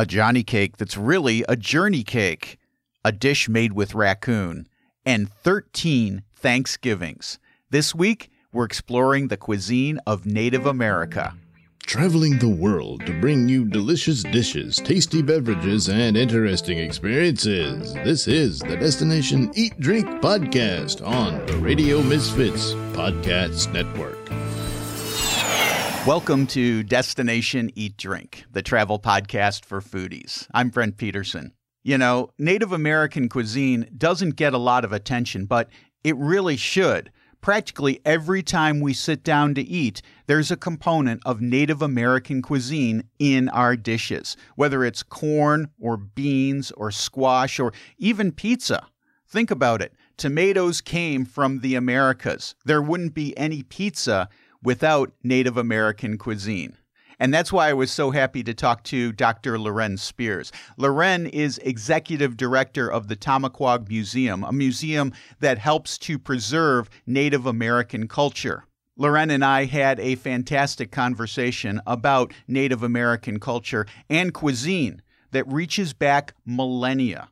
a Johnny cake that's really a journey cake, a dish made with raccoon, and 13 Thanksgivings. This week, we're exploring the cuisine of Native America. Traveling the world to bring you delicious dishes, tasty beverages, and interesting experiences. This is the Destination Eat Drink Podcast on the Radio Misfits Podcast Network. Welcome to Destination Eat Drink, the travel podcast for foodies. I'm Brent Peterson. You know, Native American cuisine doesn't get a lot of attention, but it really should. Practically every time we sit down to eat, there's a component of Native American cuisine in our dishes, whether it's corn or beans or squash or even pizza. Think about it. Tomatoes came from the Americas. There wouldn't be any pizza without Native American cuisine. And that's why I was so happy to talk to Dr. Loren Spears. Loren is executive director of the Tomaquag Museum, a museum that helps to preserve Native American culture. Loren and I had a fantastic conversation about Native American culture and cuisine that reaches back millennia.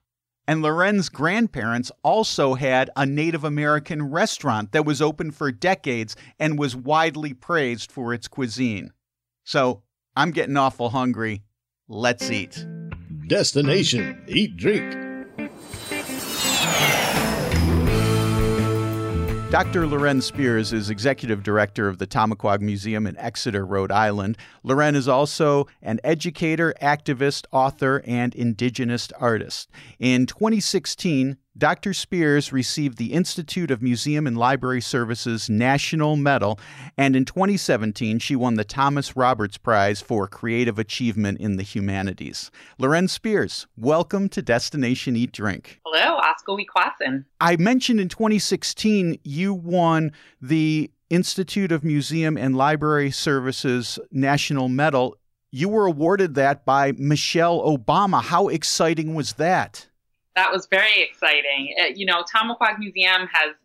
And Loren's grandparents also had a Native American restaurant that was open for decades and was widely praised for its cuisine. So I'm getting awful hungry. Let's eat. Destination Eat Drink. Dr. Loren Spears is executive director of the Tomaquag Museum in Exeter, Rhode Island. Loren is also an educator, activist, author, and indigenous artist. In 2016, Dr. Spears received the Institute of Museum and Library Services National Medal, and in 2017, she won the Thomas Roberts Prize for Creative Achievement in the Humanities. Loren Spears, welcome to Destination Eat Drink. Hello, Oscar Weekwassen. I mentioned in 2016 you won the Institute of Museum and Library Services National Medal. You were awarded that by Michelle Obama. How exciting was that? That was very exciting. Uh, you know, Tomaquag Museum has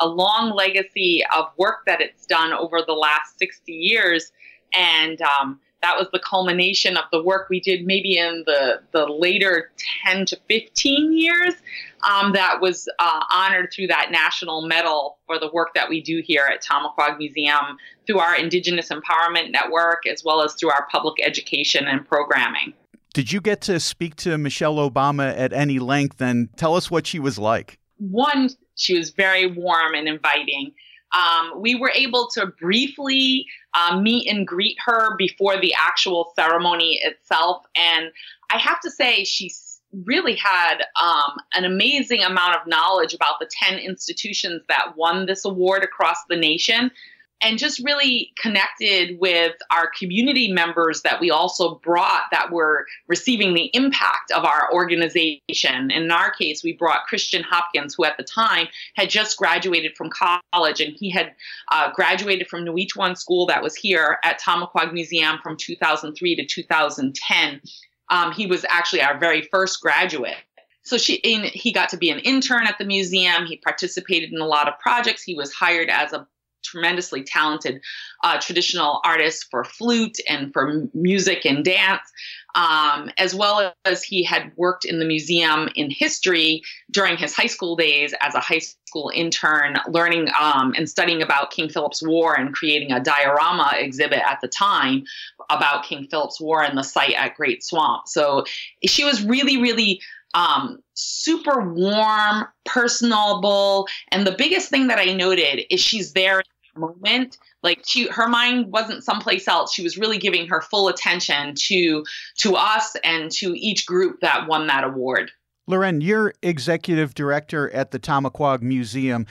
a long legacy of work that it's done over the last 60 years. And um, that was the culmination of the work we did maybe in the, the later 10 to 15 years um, that was uh, honored through that national medal for the work that we do here at Tomaquag Museum through our Indigenous Empowerment Network as well as through our public education and programming. Did you get to speak to Michelle Obama at any length and tell us what she was like? One, she was very warm and inviting. Um, we were able to briefly uh, meet and greet her before the actual ceremony itself. And I have to say, she really had um, an amazing amount of knowledge about the 10 institutions that won this award across the nation and just really connected with our community members that we also brought that were receiving the impact of our organization. In our case, we brought Christian Hopkins, who at the time had just graduated from college, and he had uh, graduated from One School that was here at Tomaquag Museum from 2003 to 2010. Um, he was actually our very first graduate. So she, in, he got to be an intern at the museum. He participated in a lot of projects. He was hired as a tremendously talented uh, traditional artist for flute and for music and dance, um, as well as he had worked in the museum in history during his high school days as a high school intern, learning um, and studying about King Philip's War and creating a diorama exhibit at the time about King Philip's War and the site at Great Swamp. So she was really, really um, super warm, personable. And the biggest thing that I noted is she's there moment like she her mind wasn't someplace else she was really giving her full attention to to us and to each group that won that award Loren, you're executive director at the Tomaquag Museum.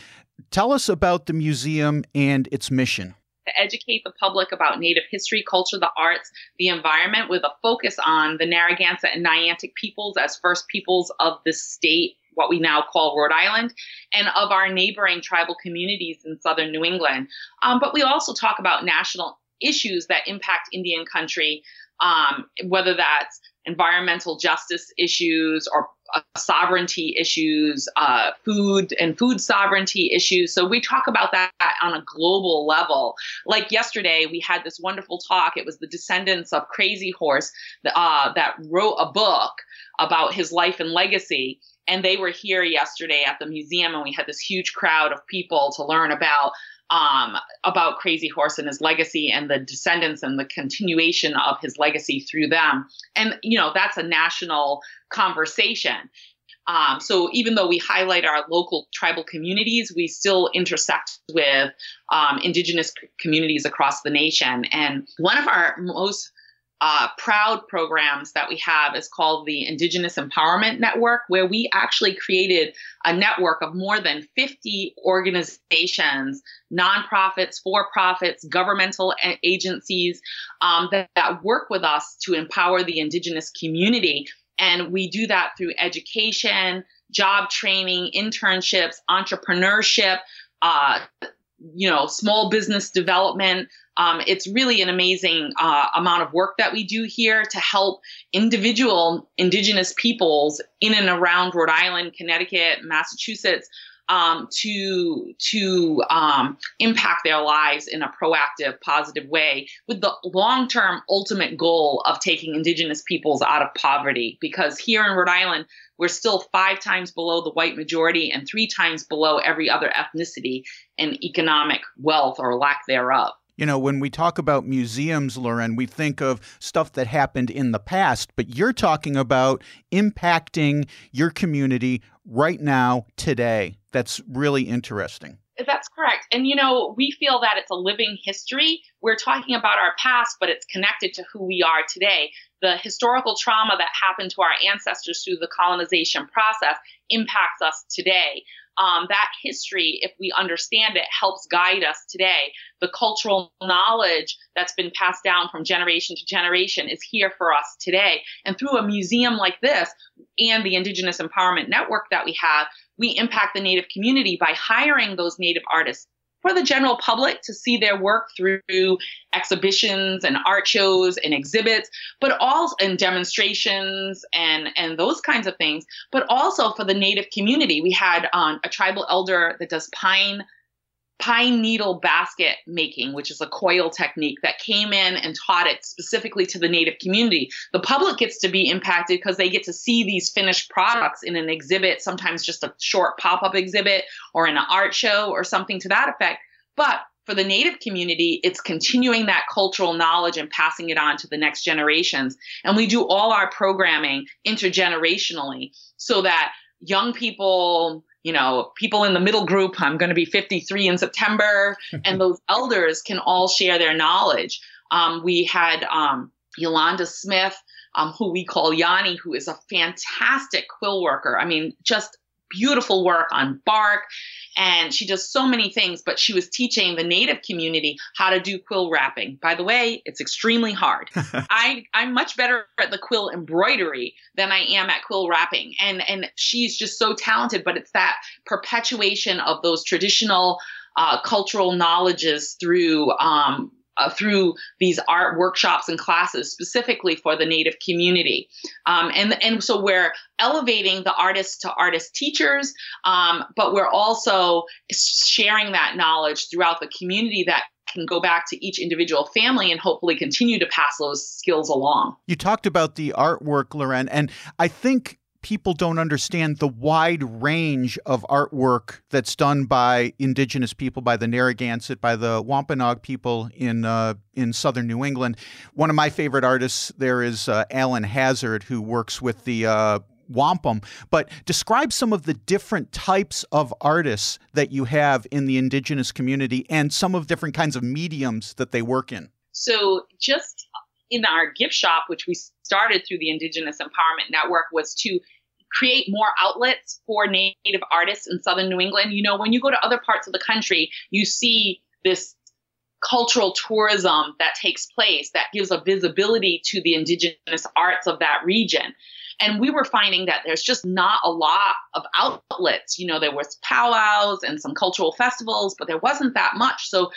Tell us about the museum and its mission. To educate the public about Native history, culture, the arts, the environment, with a focus on the Narragansett and Niantic peoples as first peoples of the state what we now call Rhode Island, and of our neighboring tribal communities in southern New England. Um, but we also talk about national issues that impact Indian country, um, whether that's environmental justice issues or uh, sovereignty issues, uh, food and food sovereignty issues. So we talk about that on a global level. Like yesterday, we had this wonderful talk. It was the descendants of Crazy Horse uh, that wrote a book about his life and legacy. And they were here yesterday at the museum, and we had this huge crowd of people to learn about um, about Crazy Horse and his legacy and the descendants and the continuation of his legacy through them. And, you know, that's a national conversation. Um, so even though we highlight our local tribal communities, we still intersect with um, indigenous communities across the nation. And one of our most uh, proud programs that we have is called the Indigenous Empowerment Network, where we actually created a network of more than 50 organizations, nonprofits, for profits, governmental agencies um, that, that work with us to empower the Indigenous community. And we do that through education, job training, internships, entrepreneurship, uh, you know, small business development. Um, it's really an amazing uh, amount of work that we do here to help individual indigenous peoples in and around Rhode Island, Connecticut, Massachusetts um, to to um, impact their lives in a proactive, positive way, with the long-term ultimate goal of taking Indigenous peoples out of poverty. Because here in Rhode Island, we're still five times below the white majority and three times below every other ethnicity in economic wealth or lack thereof. You know, when we talk about museums, Loren, we think of stuff that happened in the past, but you're talking about impacting your community right now, today. That's really interesting. That's correct. And, you know, we feel that it's a living history. We're talking about our past, but it's connected to who we are today. The historical trauma that happened to our ancestors through the colonization process impacts us today um, that history, if we understand it, helps guide us today. The cultural knowledge that's been passed down from generation to generation is here for us today. And through a museum like this and the Indigenous Empowerment Network that we have, we impact the Native community by hiring those Native artists for the general public to see their work through exhibitions and art shows and exhibits, but also in demonstrations and and those kinds of things. But also for the Native community, we had um, a tribal elder that does pine pine needle basket making, which is a coil technique that came in and taught it specifically to the native community. The public gets to be impacted because they get to see these finished products in an exhibit, sometimes just a short pop up exhibit or in an art show or something to that effect. But for the native community, it's continuing that cultural knowledge and passing it on to the next generations. And we do all our programming intergenerationally so that young people, you know, people in the middle group, I'm going to be 53 in September, and those elders can all share their knowledge. Um, we had um, Yolanda Smith, um, who we call Yanni, who is a fantastic quill worker. I mean, just beautiful work on bark and she does so many things but she was teaching the native community how to do quill wrapping. By the way it's extremely hard. I i'm much better at the quill embroidery than i am at quill wrapping. And and she's just so talented but it's that perpetuation of those traditional uh, cultural knowledges through um, uh, through these art workshops and classes specifically for the Native community. Um, and, and so we're elevating the artists to artist teachers, um, but we're also sharing that knowledge throughout the community that can go back to each individual family and hopefully continue to pass those skills along. You talked about the artwork, Loren, and I think people don't understand the wide range of artwork that's done by indigenous people, by the Narragansett, by the Wampanoag people in uh, in southern New England. One of my favorite artists there is uh, Allen Hazard, who works with the uh, wampum. But describe some of the different types of artists that you have in the indigenous community and some of different kinds of mediums that they work in. So just in our gift shop, which we started through the Indigenous Empowerment Network, was to create more outlets for Native artists in Southern New England. You know, when you go to other parts of the country, you see this cultural tourism that takes place that gives a visibility to the indigenous arts of that region. And we were finding that there's just not a lot of outlets. You know, there was powwows and some cultural festivals, but there wasn't that much. So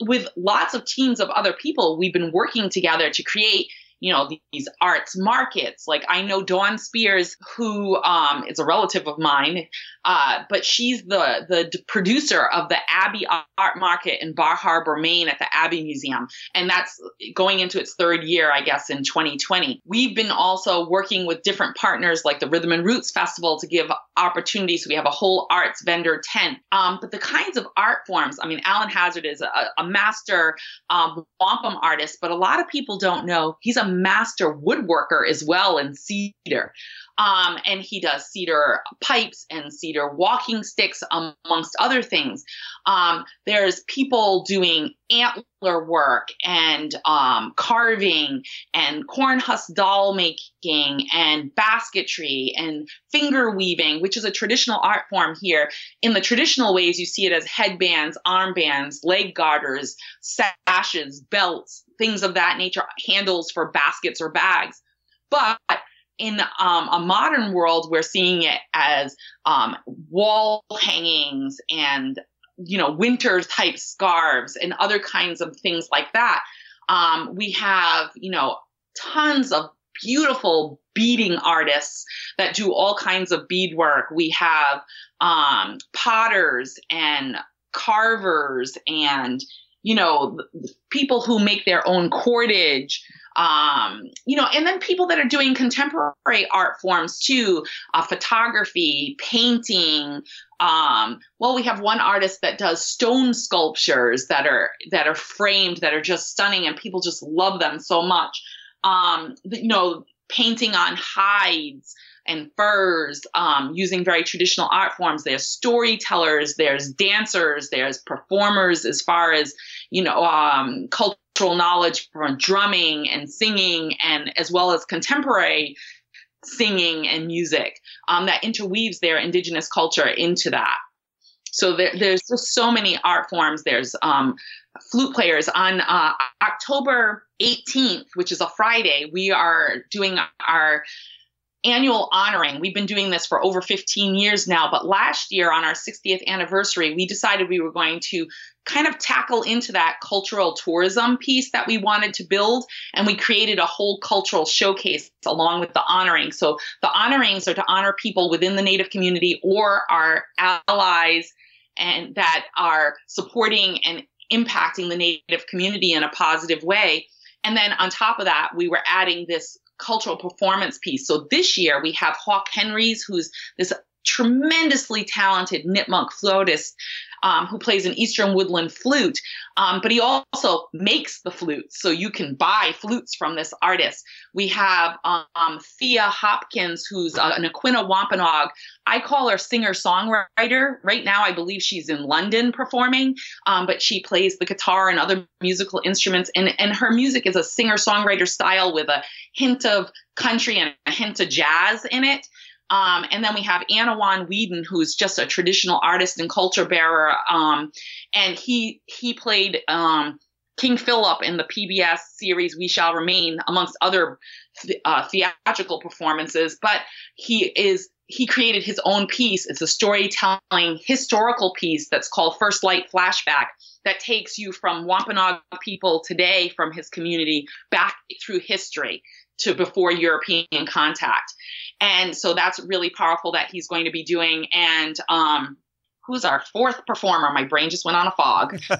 with lots of teams of other people, we've been working together to create you know, these arts markets. Like I know Dawn Spears, who um, is a relative of mine, uh, but she's the the producer of the Abbe Art Market in Bar Harbor, Maine, at the Abbe Museum, and that's going into its third year, I guess, in 2020. We've been also working with different partners like the Rhythm and Roots Festival to give opportunities. So we have a whole arts vendor tent. Um, but the kinds of art forms, I mean, Allen Hazard is a, a master um, wampum artist, but a lot of people don't know he's a master woodworker as well in cedar. Um, and he does cedar pipes and cedar walking sticks, amongst other things. Um, there's people doing antler work and um, carving and corn husk doll making and basketry and finger weaving, which is a traditional art form here. In the traditional ways, you see it as headbands, armbands, leg garters, sashes, belts, things of that nature, handles for baskets or bags. But in um, a modern world, we're seeing it as um, wall hangings and you know winter type scarves and other kinds of things like that. Um, we have you know tons of beautiful beading artists that do all kinds of beadwork. We have um, potters and carvers and you know people who make their own cordage um, you know, and then people that are doing contemporary art forms too, uh, photography, painting. Um, well, we have one artist that does stone sculptures that are that are framed that are just stunning, and people just love them so much. Um, you know, painting on hides and furs um, using very traditional art forms. There's storytellers, there's dancers, there's performers as far as, you know, um, knowledge from drumming and singing, and as well as contemporary singing and music um, that interweaves their indigenous culture into that. So there, there's just so many art forms. There's um, flute players on uh, October 18th, which is a Friday. We are doing our annual honoring. We've been doing this for over 15 years now, but last year on our 60th anniversary, we decided we were going to kind of tackle into that cultural tourism piece that we wanted to build. And we created a whole cultural showcase along with the honoring. So the honorings are to honor people within the Native community or our allies and that are supporting and impacting the Native community in a positive way. And then on top of that, we were adding this cultural performance piece. So this year we have Hawk Henries, who's this tremendously talented Nipmuc flautist um, who plays an Eastern woodland flute, um, but he also makes the flutes. So you can buy flutes from this artist. We have um, Thea Hopkins, who's uh, an Aquinnah Wampanoag. I call her singer songwriter. Right now, I believe she's in London performing, um, but she plays the guitar and other musical instruments. And, and her music is a singer songwriter style with a hint of country and a hint of jazz in it. Um, and then we have Anna Annawon Weeden, who's just a traditional artist and culture bearer. Um, and he he played um, King Philip in the PBS series We Shall Remain, amongst other uh, theatrical performances. But he is he created his own piece. It's a storytelling historical piece that's called First Light Flashback that takes you from Wampanoag people today from his community back through history to before European contact. And so that's really powerful that he's going to be doing. And um, who's our fourth performer? My brain just went on a fog,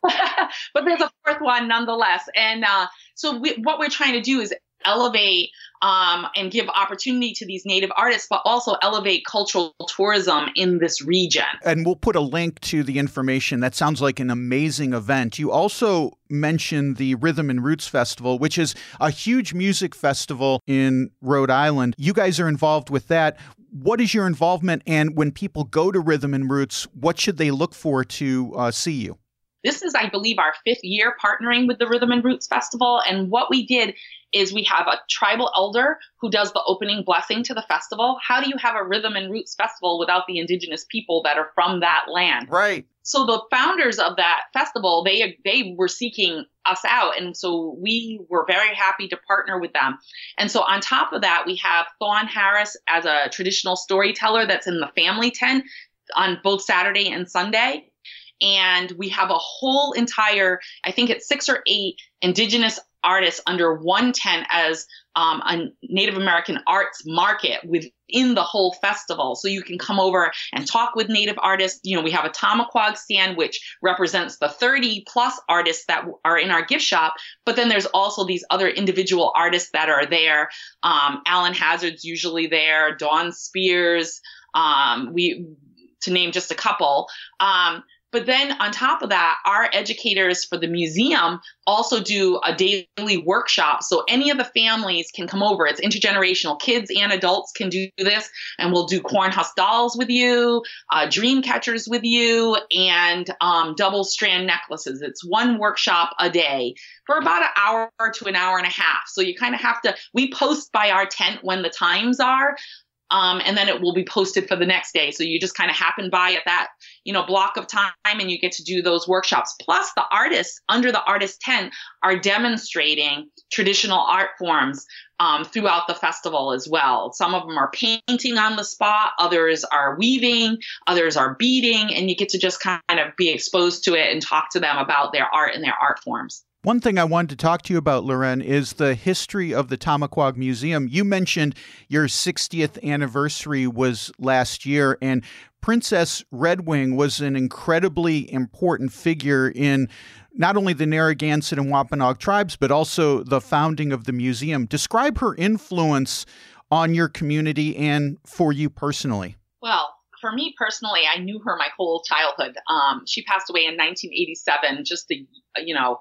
but there's a fourth one nonetheless. And uh, so we, what we're trying to do is elevate um, and give opportunity to these native artists, but also elevate cultural tourism in this region. And we'll put a link to the information. That sounds like an amazing event. You also mentioned the Rhythm and Roots Festival, which is a huge music festival in Rhode Island. You guys are involved with that. What is your involvement? And when people go to Rhythm and Roots, what should they look for to uh, see you? This is, I believe, our fifth year partnering with the Rhythm and Roots Festival. And what we did is we have a tribal elder who does the opening blessing to the festival. How do you have a Rhythm and Roots Festival without the indigenous people that are from that land? Right. So the founders of that festival, they they were seeking us out, and so we were very happy to partner with them. And so on top of that, we have Thawn Harris as a traditional storyteller that's in the family tent on both Saturday and Sunday and we have a whole entire i think it's six or eight indigenous artists under one tent as um, a Native American arts market within the whole festival. So you can come over and talk with Native artists. You know, we have a Tomaquag stand, which represents the 30 plus artists that are in our gift shop. But then there's also these other individual artists that are there. Um, Allen Hazard's usually there, Dawn Spears. Um, we to name just a couple. Um, but then on top of that, our educators for the museum also do a daily workshop. So any of the families can come over. It's intergenerational. Kids and adults can do this. And we'll do cornhusk dolls with you, uh, dream catchers with you, and um, double strand necklaces. It's one workshop a day for about an hour to an hour and a half. So you kind of have to, we post by our tent when the times are. Um, and then it will be posted for the next day. So you just kind of happen by at that, you know, block of time and you get to do those workshops. Plus the artists under the artist tent are demonstrating traditional art forms um, throughout the festival as well. Some of them are painting on the spot, others are weaving, others are beading, and you get to just kind of be exposed to it and talk to them about their art and their art forms. One thing I wanted to talk to you about, Loren, is the history of the Tomaquag Museum. You mentioned your 60th anniversary was last year, and Princess Redwing was an incredibly important figure in not only the Narragansett and Wampanoag tribes, but also the founding of the museum. Describe her influence on your community and for you personally. Well, for me personally, I knew her my whole childhood. Um, she passed away in 1987, just a you know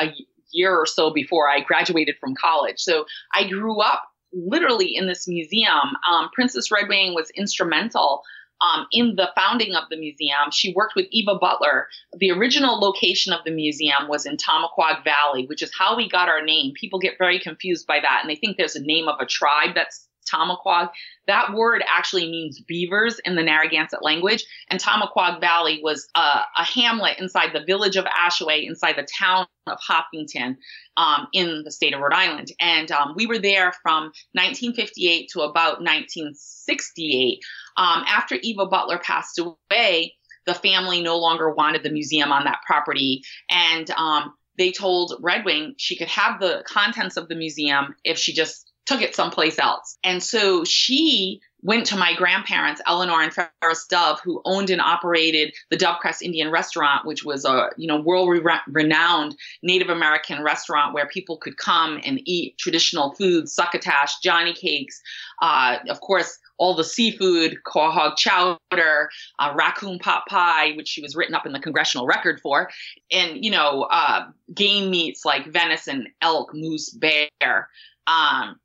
a year or so before I graduated from college. So I grew up literally in this museum. Um, Princess Redwing was instrumental um, in the founding of the museum. She worked with Eva Butler. The original location of the museum was in Tomaquag Valley, which is how we got our name. People get very confused by that, and they think there's a name of a tribe that's Tomaquag. That word actually means beavers in the Narragansett language. And Tomaquag Valley was a, a hamlet inside the village of Ashaway, inside the town of Hopkinton um, in the state of Rhode Island. And um, we were there from 1958 to about 1968. Um, after Eva Butler passed away, the family no longer wanted the museum on that property. And um, they told Redwing she could have the contents of the museum if she just took it someplace else. And so she went to my grandparents, Eleanor and Ferris Dove, who owned and operated the Dovecrest Indian Restaurant, which was a you know world renowned Native American restaurant where people could come and eat traditional foods, succotash, Johnny cakes, uh, of course all the seafood, quahog chowder, uh, raccoon pot pie, which she was written up in the congressional record for, and you know uh, game meats like venison, elk, moose, bear. Um,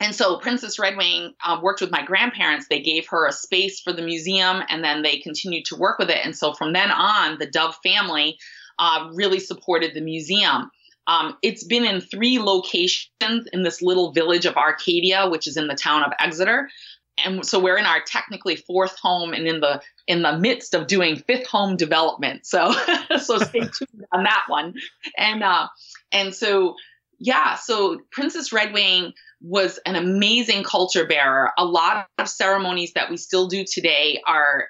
and so Princess Redwing uh, worked with my grandparents. They gave her a space for the museum and then they continued to work with it. And so from then on, the Dove family uh, really supported the museum. Um, it's been in three locations in this little village of Arcadia, which is in the town of Exeter. And so we're in our technically fourth home and in the in the midst of doing fifth home development. So so stay tuned on that one. And uh, and so yeah, so Princess Redwing was an amazing culture bearer. A lot of ceremonies that we still do today are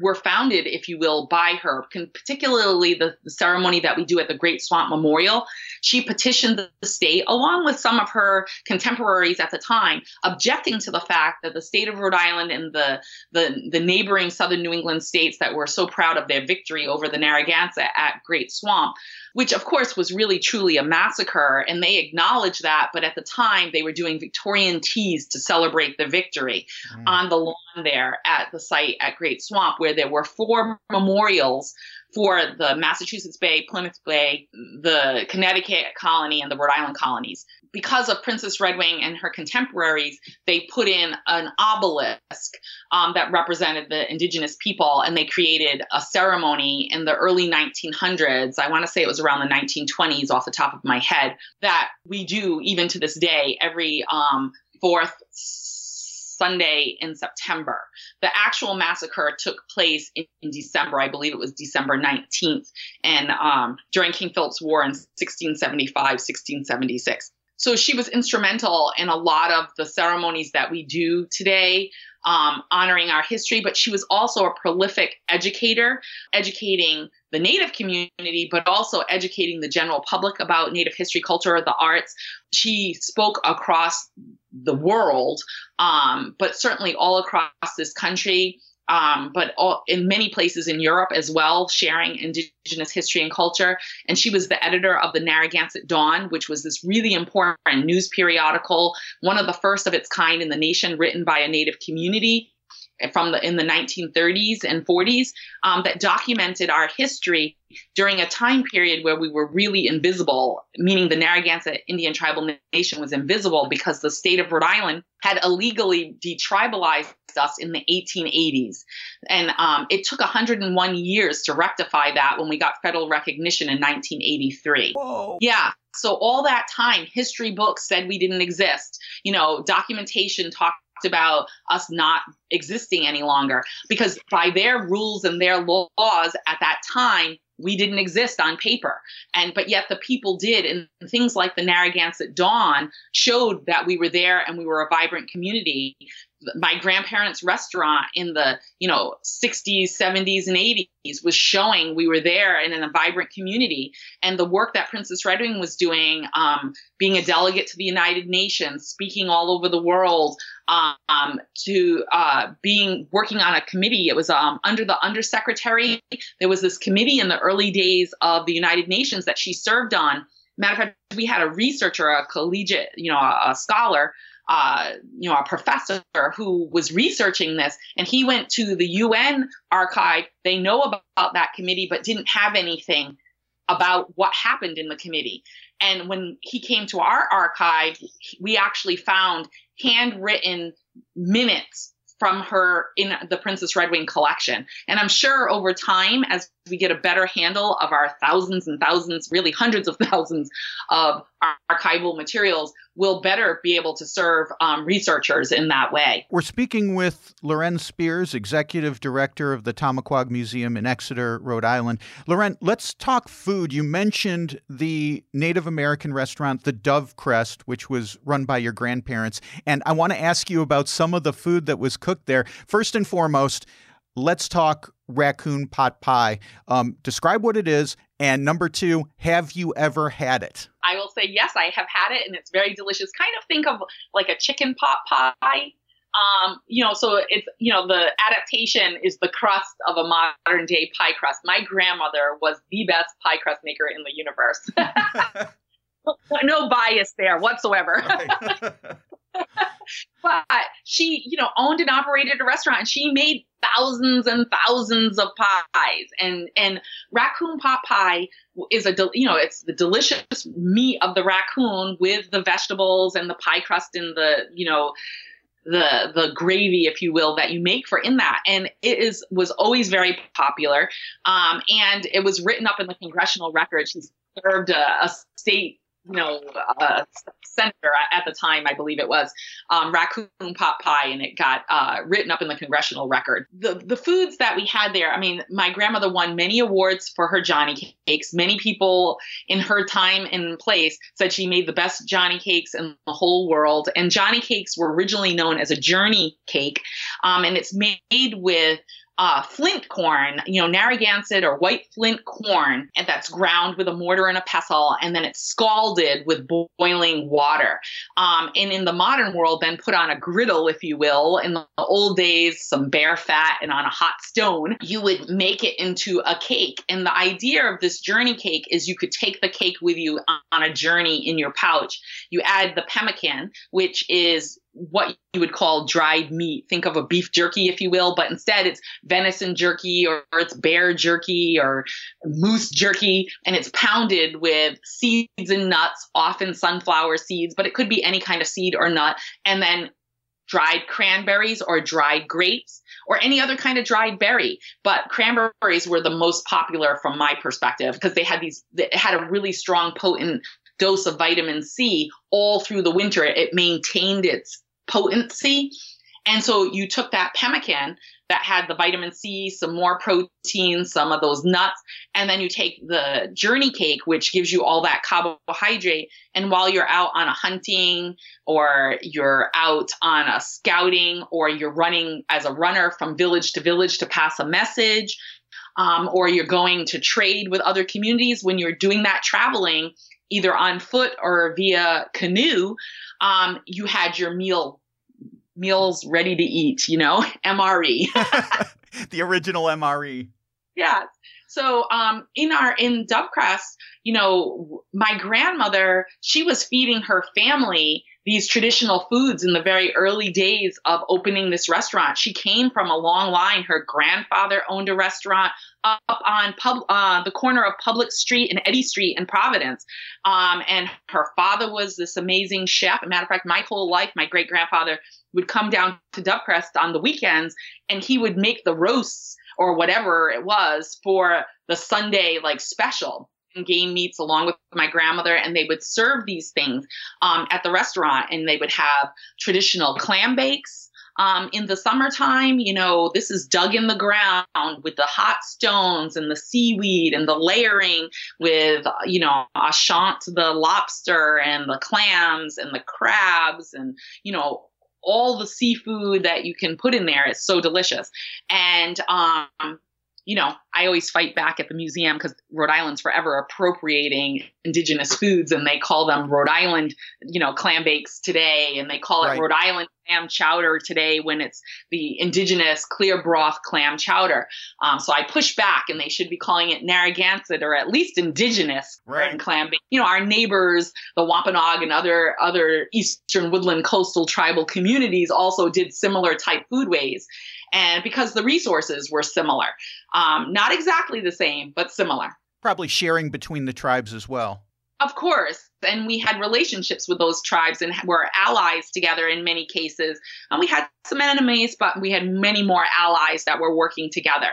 were founded, if you will, by her, particularly the, the, ceremony that we do at the Great Swamp Memorial. She petitioned the state, along with some of her contemporaries at the time, objecting to the fact that the state of Rhode Island and the, the, the neighboring southern New England states that were so proud of their victory over the Narragansett at Great Swamp which of course was really truly a massacre. And they acknowledged that. But at the time, they were doing Victorian teas to celebrate the victory mm. on the lawn there at the site at Great Swamp, where there were four memorials for the Massachusetts Bay, Plymouth Bay, the Connecticut colony, and the Rhode Island colonies. Because of Princess Redwing and her contemporaries, they put in an obelisk um, that represented the indigenous people, and they created a ceremony in the early 1900s. I want to say it was around the 1920s, off the top of my head, that we do even to this day every um, fourth Sunday in September. The actual massacre took place in, in December. I believe it was December 19th, and um, during King Philip's War in 1675, 1676. so she was instrumental in a lot of the ceremonies that we do today um, honoring our history, but she was also a prolific educator, educating the Native community, but also educating the general public about Native history, culture, the arts. She spoke across the world, um, but certainly all across this country um, but all, in many places in Europe as well, sharing Indigenous history and culture. And she was the editor of the Narragansett Dawn, which was this really important news periodical, one of the first of its kind in the nation, written by a Native community from the in the 1930s and 40s um, that documented our history during a time period where we were really invisible, meaning the Narragansett Indian tribal nation was invisible because the state of Rhode Island had illegally detribalized us in the 1880s. And um, it took 101 years to rectify that when we got federal recognition in 1983. Whoa. Yeah. So all that time, history books said we didn't exist. You know, documentation talked about us not existing any longer because by their rules and their laws at that time we didn't exist on paper. And but yet the people did. And things like the narragansett dawn showed that we were there and we were a vibrant community my grandparents restaurant in the you know 60s 70s and 80s was showing we were there and in a vibrant community. And the work that princess redwing was doing um, being a delegate to the united nations speaking all over the world um, to uh, being working on a committee. It was um, under the undersecretary. There was this committee in the early days of the united nations that she served on. Matter of fact we had a researcher a collegiate you know a, a scholar uh, you know, a professor who was researching this, and he went to the UN archive. They know about that committee, but didn't have anything about what happened in the committee. And when he came to our archive, we actually found handwritten minutes from her in the Princess Redwing collection. And I'm sure over time, as we get a better handle of our thousands and thousands, really hundreds of thousands of archival materials, we'll better be able to serve um, researchers in that way. We're speaking with Loren Spears, Executive Director of the Tomaquag Museum in Exeter, Rhode Island. Loren, let's talk food. You mentioned the Native American restaurant, the Dove Crest, which was run by your grandparents. And I want to ask you about some of the food that was cooked there. First and foremost, let's talk raccoon pot pie. Um, describe what it is. And number two, have you ever had it? I will say, yes, I have had it, and it's very delicious. Kind of think of like a chicken pot pie. Um, you know, so it's, you know, the adaptation is the crust of a modern day pie crust. My grandmother was the best pie crust maker in the universe. no bias there whatsoever. but she, you know, owned and operated a restaurant and she made thousands and thousands of pies. And and raccoon pot pie is a you know it's the delicious meat of the raccoon with the vegetables and the pie crust and the you know the the gravy if you will that you make for in that. And it is was always very popular. Um, and it was written up in the congressional record she served a, a state you know, uh, senator at the time, I believe it was, um, raccoon pot pie, and it got uh, written up in the congressional record. The the foods that we had there, I mean, my grandmother won many awards for her Johnny cakes. Many people in her time and place said she made the best Johnny cakes in the whole world. And Johnny cakes were originally known as a journey cake, um, and it's made with uh, flint corn, you know, Narragansett or white flint corn, and that's ground with a mortar and a pestle, and then it's scalded with boiling water. Um, and in the modern world, then put on a griddle, if you will. In the old days, some bear fat and on a hot stone, you would make it into a cake. And the idea of this journey cake is you could take the cake with you on a journey in your pouch. You add the pemmican, which is what you would call dried meat. Think of a beef jerky, if you will, but instead it's venison jerky or, or, it's bear jerky or moose jerky, and it's pounded with seeds and nuts, often sunflower seeds, but it could be any kind of seed or nut, and then dried cranberries or dried grapes or any other kind of dried berry. But cranberries were the most popular from my perspective because they had these, it had a really strong, potent dose of vitamin C all through the winter. It maintained its potency. And so you took that pemmican that had the vitamin C, some more protein, some of those nuts, and then you take the journey cake, which gives you all that carbohydrate. And while you're out on a hunting or you're out on a scouting or you're running as a runner from village to village to pass a message, um, or you're going to trade with other communities, when you're doing that traveling, either on foot or via canoe, um, you had your meal meals ready to eat, you know, MRE. the original MRE. Yeah. So um, in our in Dovecrest, you know, my grandmother, she was feeding her family these traditional foods in the very early days of opening this restaurant. She came from a long line. Her grandfather owned a restaurant up on pub, uh, the corner of Public Street and Eddy Street in Providence. Um, and her father was this amazing chef. Matter of fact, my whole life, my great grandfather would come down to Dovecrest on the weekends and he would make the roasts or whatever it was for the Sunday like special game meats along with my grandmother and they would serve these things um, at the restaurant and they would have traditional clam bakes um, in the summertime you know this is dug in the ground with the hot stones and the seaweed and the layering with you know ashant the lobster and the clams and the crabs and you know all the seafood that you can put in there. It's so delicious. And um, you know, I always fight back at the museum because Rhode Island's forever appropriating indigenous foods and they call them Rhode Island, you know, clam bakes today and they call it. Rhode Island clam chowder today when it's the indigenous clear broth clam chowder. Um, so I push back and they should be calling it Narragansett or at least indigenous right. clam bake. You know, our neighbors, the Wampanoag and other other eastern woodland coastal tribal communities also did similar type foodways and because the resources were similar. Um, not exactly the same, but similar. Probably sharing between the tribes as well. Of course. And we had relationships with those tribes and were allies together in many cases. And we had some enemies, but we had many more allies that were working together.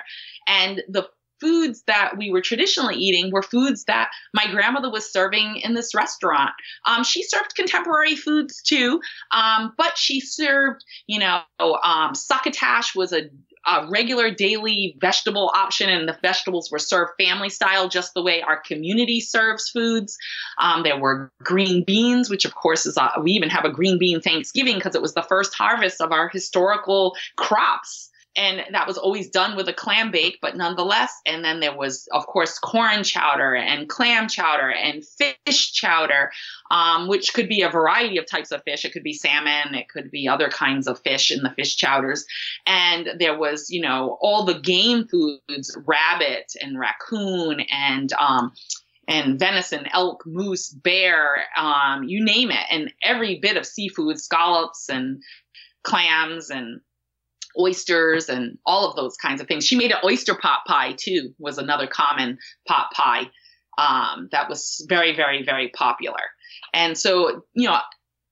And the foods that we were traditionally eating were foods that my grandmother was serving in this restaurant. Um, she served contemporary foods too, um, but she served, you know, um, succotash was a, a, regular daily vegetable option, and the vegetables were served family style, just the way our community serves foods. Um, there were green beans, which of course is a, we even have a green bean Thanksgiving because it was the first harvest of our historical crops and that was always done with a clam bake, but nonetheless. And then there was, of course, corn chowder and clam chowder and fish chowder, um, which could be a variety of types of fish. It could be salmon, it could be other kinds of fish in the fish chowders. And there was, you know, all the game foods, rabbit and raccoon and, um, and venison, elk, moose, bear, um, you name it, and every bit of seafood, scallops and clams and oysters and all of those kinds of things. She made an oyster pot pie too, was another common pot pie um, that was very, very, very popular. And so, you know,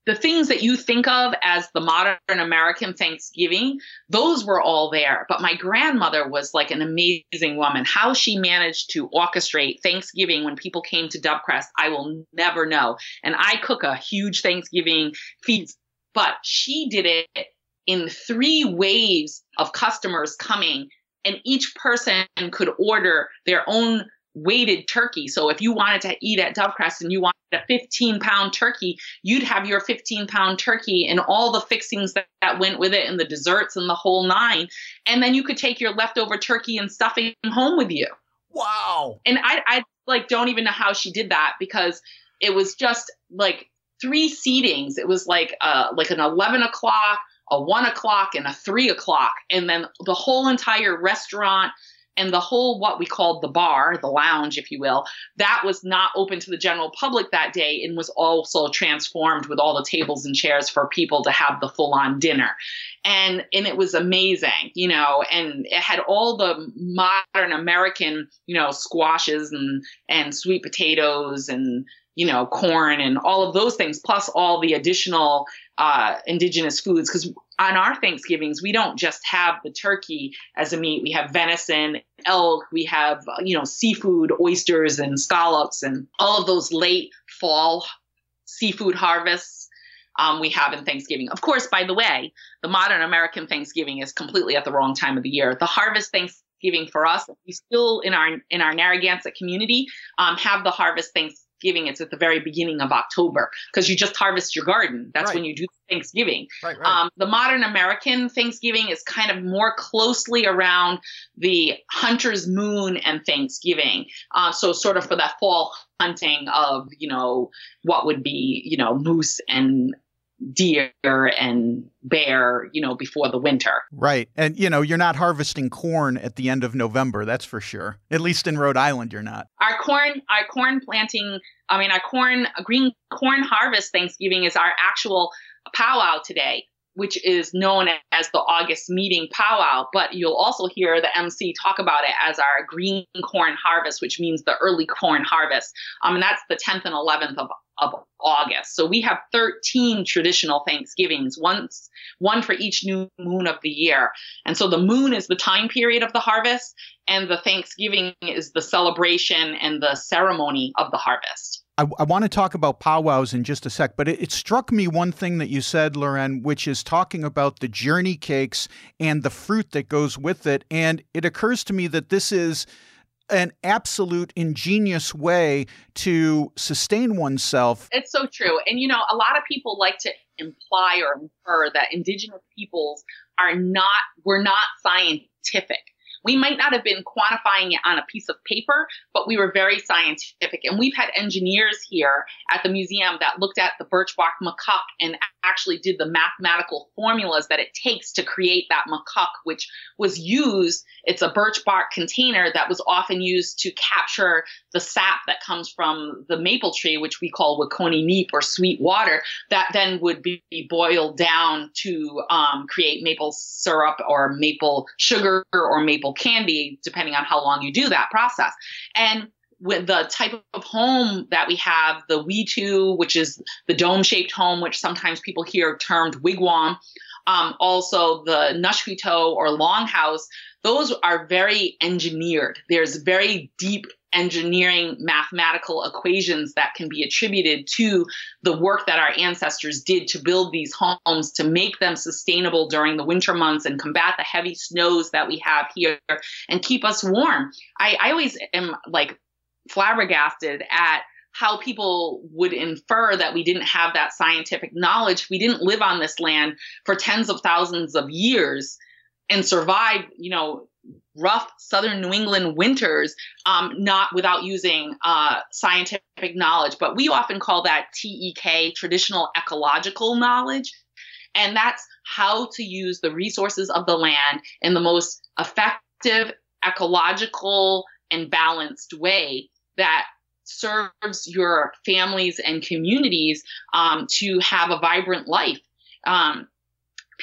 the things that you think of as the modern American Thanksgiving, those were all there. But my grandmother was like an amazing woman. How she managed to orchestrate Thanksgiving when people came to Dovecrest, I will never know. And I cook a huge Thanksgiving feast, but she did it in three waves of customers coming and each person could order their own weighted turkey. So if you wanted to eat at Dovecrest and you wanted a 15 pound turkey, you'd have your 15 pound turkey and all the fixings that, that went with it and the desserts and the whole nine. And then you could take your leftover turkey and stuffing home with you. Wow. And I, I like don't even know how she did that because it was just like three seatings. It was like uh like an 11 o'clock, a one o'clock and a three o'clock. And then the whole entire restaurant and the whole what we called the bar, the lounge, if you will, that was not open to the general public that day and was also transformed with all the tables and chairs for people to have the full on dinner. And and it was amazing, you know, and it had all the modern American, you know, squashes and and sweet potatoes and you know, corn and all of those things, plus all the additional uh, indigenous foods. Because on our Thanksgivings, we don't just have the turkey as a meat. We have venison, elk, we have, you know, seafood, oysters, and scallops, and all of those late fall seafood harvests. um, we have in Thanksgiving. Of course, by the way, the modern American Thanksgiving is completely at the wrong time of the year. The harvest Thanksgiving for us, we still in our in our Narragansett community um, have the harvest Thanksgiving. It's at the very beginning of October because you just harvest your garden. That's right. when you do Thanksgiving. Right, right. Um, the modern American Thanksgiving is kind of more closely around the hunter's moon and Thanksgiving. Uh, so sort of for that fall hunting of you know what would be you know moose and deer and bear, you know, before the winter. Right. And, you know, you're not harvesting corn at the end of November, that's for sure. At least in Rhode Island, you're not. Our corn, our corn planting, I mean, our corn, green corn harvest Thanksgiving is our actual powwow today which is known as the August meeting powwow, but you'll also hear the MC talk about it as our green corn harvest, which means the early corn harvest. Um, and that's the 10th and 11th of, of August. So we have 13 traditional Thanksgivings, once, one for each new moon of the year. And so the moon is the time period of the harvest, and the Thanksgiving is the celebration and the ceremony of the harvest. I, I want to talk about powwows in just a sec, but it, it, struck me one thing that you said, Loren, which is talking about the journey cakes and the fruit that goes with it. And it occurs to me that this is an absolute ingenious way to sustain oneself. It's so true. And, you know, a lot of people like to imply or infer that indigenous peoples are not, we're not scientific we might not have been quantifying it on a piece of paper, but we were very scientific. And we've had engineers here at the museum that looked at the birch bark makuk and actually did the mathematical formulas that it takes to create that makuk, which was used. It's a birch bark container that was often used to capture the sap that comes from the maple tree, which we call Waconey neep or sweet water, that then would be boiled down to um, create maple syrup or maple sugar or maple candy, depending on how long you do that process. And with the type of home that we have, the Wetu, which is the dome shaped home, which sometimes people hear termed wigwam, um, also the Nushkito or longhouse, those are very engineered. There's very deep engineering mathematical equations that can be attributed to the work that our ancestors did to build these homes to make them sustainable during the winter months and combat the heavy snows that we have here and keep us warm. I, I always am like flabbergasted at how people would infer that we didn't have that scientific knowledge. We didn't live on this land for tens of thousands of years and survive, you know, rough southern New England winters, um, not without using uh, scientific knowledge. But we often call that TEK, traditional ecological knowledge. And that's how to use the resources of the land in the most effective, ecological, and balanced way that serves your families and communities um, to have a vibrant life. Um,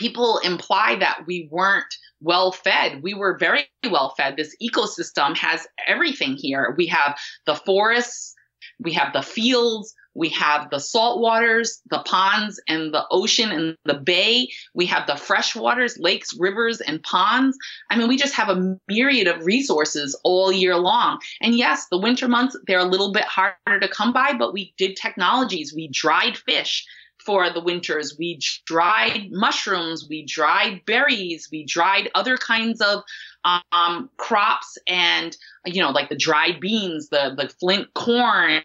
people imply that we weren't well fed. We were very well fed. This ecosystem has everything here. We have the forests, we have the fields, we have the salt waters, the ponds and the ocean and the bay. We have the fresh waters, lakes, rivers, and ponds. I mean, we just have a myriad of resources all year long. And yes, the winter months, they're a little bit harder to come by, but we did technologies. We dried fish for the winters. We dried mushrooms, we dried berries, we dried other kinds of um, crops and you know like the dried beans the the flint corn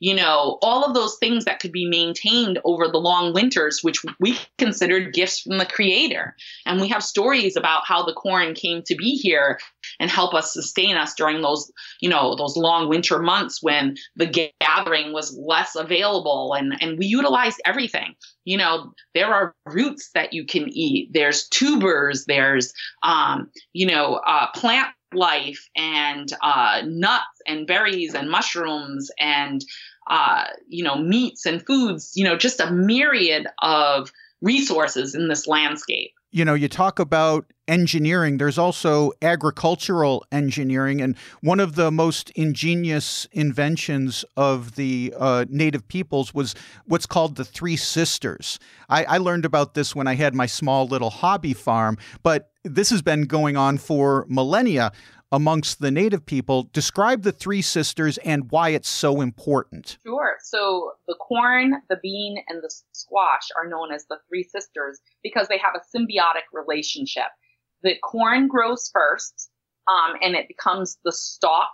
you know all of those things that could be maintained over the long winters which we considered gifts from the creator. And we have stories about how the corn came to be here and help us sustain us during those you know those long winter months when the gathering was less available and and we utilized everything. You know there are roots that you can eat. There's tubers. There's um you know uh, plant life and uh, nuts and berries and mushrooms and uh, you know meats and foods you know just a myriad of resources in this landscape you know, you talk about engineering, there's also agricultural engineering. And one of the most ingenious inventions of the uh, native peoples was what's called the Three Sisters. I, I learned about this when I had my small little hobby farm, but this has been going on for millennia. amongst the native people. Describe the Three Sisters and why it's so important. Sure. So the corn, the bean, and the squash are known as the Three Sisters because they have a symbiotic relationship. The corn grows first, um, and it becomes the stalk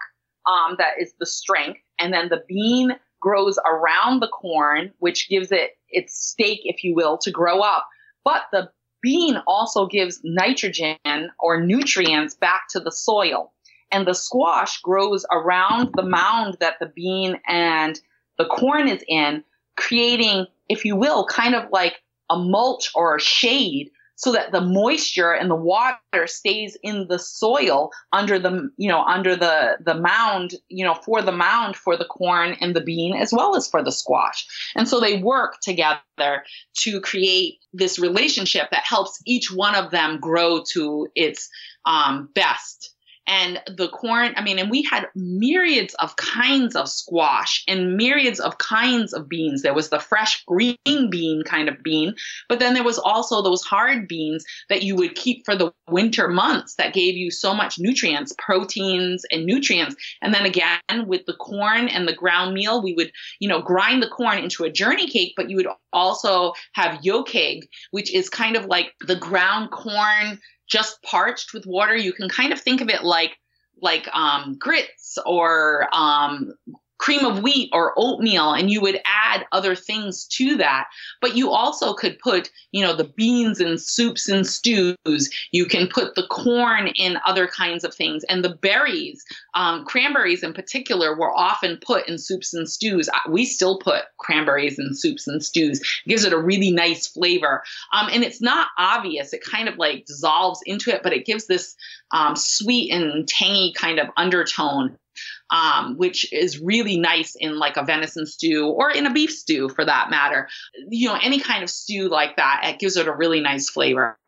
um, that is the strength, and then the bean grows around the corn, which gives it its stake, if you will, to grow up. But the bean also gives nitrogen or nutrients back to the soil. And the squash grows around the mound that the bean and the corn is in, creating, if you will, kind of like a mulch or a shade so that the moisture and the water stays in the soil under the you know under the the mound you know for the mound for the corn and the bean as well as for the squash. And so they work together to create this relationship that helps each one of them grow to its um, best and the corn i mean and we had myriads of kinds of squash and myriads of kinds of beans. There was the fresh green bean kind of bean but then there was also those hard beans that you would keep for the winter months that gave you so much nutrients proteins and nutrients. And then again with the corn and the ground meal we would you know grind the corn into a journey cake but you would also have yokeg which is kind of like the ground corn just parched with water. You can kind of think of it like like um, grits or um, cream of wheat or oatmeal and you would add other things to that. But you also could put you know the beans in soups and stews. You can put the corn in other kinds of things. And the berries um, cranberries in particular were often put in soups and stews. We still put cranberries in soups and stews. It gives it a really nice flavor. Um, and it's not obvious. It kind of like dissolves into it but it gives this um, sweet and tangy kind of undertone um, which is really nice in like a venison stew or in a beef stew for that matter. You know, any kind of stew like that, it gives it a really nice flavor.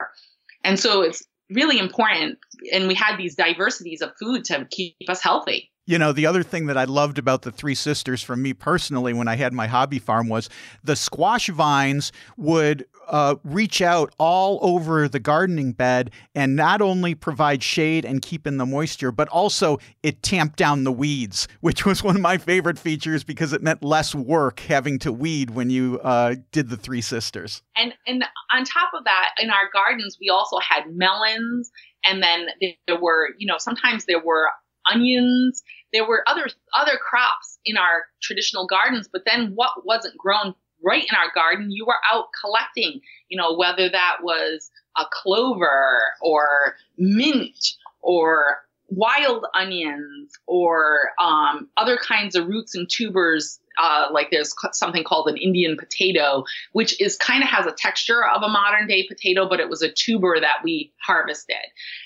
And so it's really important. And we had these diversities of food to keep us healthy. You know, the other thing that I loved about the Three Sisters from me personally when I had my hobby farm was the squash vines would uh, reach out all over the gardening bed and not only provide shade and keep in the moisture, but also it tamped down the weeds, which was one of my favorite features because it meant less work having to weed when you uh, did the Three Sisters. And and on top of that, in our gardens, we also had melons and then there were you know sometimes there were onions. There were other other crops in our traditional gardens, but then what wasn't grown right in our garden, you were out collecting. You know, whether that was a clover or mint or wild onions or um, other kinds of roots and tubers uh, like there's something called an Indian potato, which is kind of has a texture of a modern day potato, but it was a tuber that we harvested.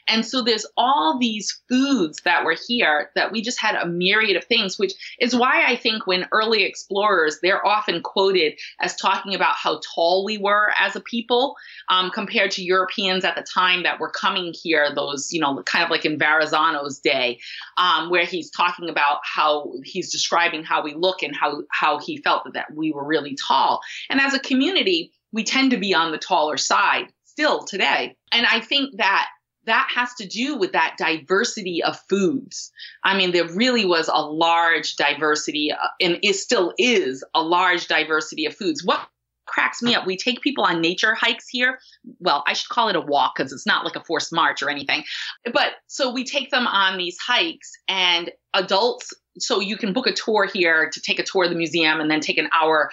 And so there's all these foods that were here that we just had a myriad of things, which is why I think when early explorers, they're often quoted as talking about how tall we were as a people um, compared to Europeans at the time that were coming here, those, you know, kind of like in Verrazano's day, um, where he's talking about how he's describing how we look and how how he felt that, we were really tall. And as a community, we tend to be on the taller side still today. And I think that that has to do with that diversity of foods. I mean, there really was a large diversity, uh, and it still is a large diversity of foods. What cracks me up, we take people on nature hikes here. Well, I should call it a walk because it's not like a forced march or anything. But so we take them on these hikes, and adults so you can book a tour here to take a tour of the museum and then take an hour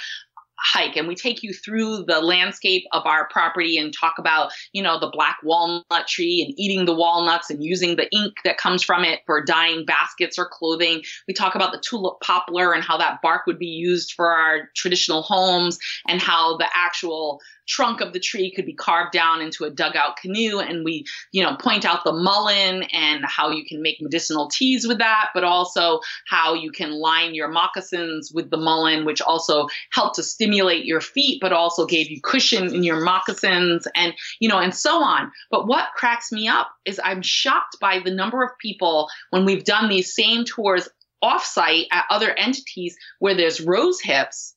hike and we take you through the landscape of our property and talk about you know the black walnut tree and eating the walnuts and using the ink that comes from it for dyeing baskets or clothing. We talk about the tulip poplar and how that bark would be used for our traditional homes and how the actual trunk of the tree could be carved down into a dugout canoe. And we you know point out the mullein and how you can make medicinal teas with that but also how you can line your moccasins with the mullein which also helped to stimulate your feet but also gave you cushion in your moccasins and you know and so on but what cracks me up is i'm shocked by the number of people when we've done these same tours offsite at other entities where there's rose hips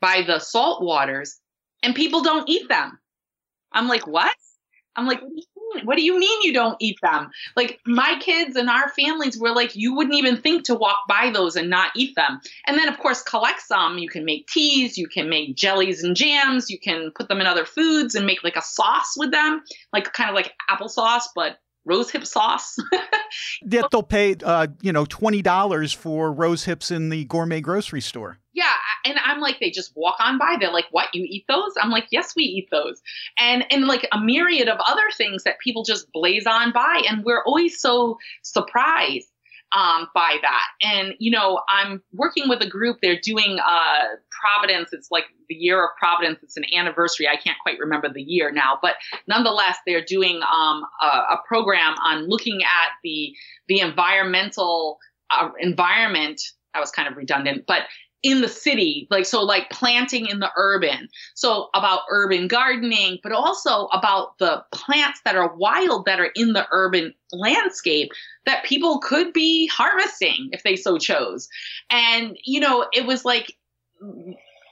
by the salt waters and people don't eat them. I'm like, what? I'm like, mean? What do you mean you don't eat them? Like my kids and our families were like, you wouldn't even think to walk by those and not eat them. And then, of course, collect some. You can make teas, you can make jellies and jams, you can put them in other foods and make like a sauce with them, like kind of like applesauce, but rose hip sauce. that they'll pay, uh, you know, twenty dollars for rose hips in the gourmet grocery store. Yeah, and I'm like, they just walk on by. They're like, "What? You eat those?" I'm like, "Yes, we eat those," and and like a myriad of other things that people just blaze on by, and we're always so surprised um, by that. And, you know, I'm working with a group. They're doing uh, Providence. It's like the year of Providence. It's an anniversary. I can't quite remember the year now, but nonetheless, they're doing um, a, a, program on looking at the the environmental uh, environment. That was kind of redundant, but in the city like so like planting in the urban. So about urban gardening but also about the plants that are wild that are in the urban landscape that people could be harvesting if they so chose. And you know it was like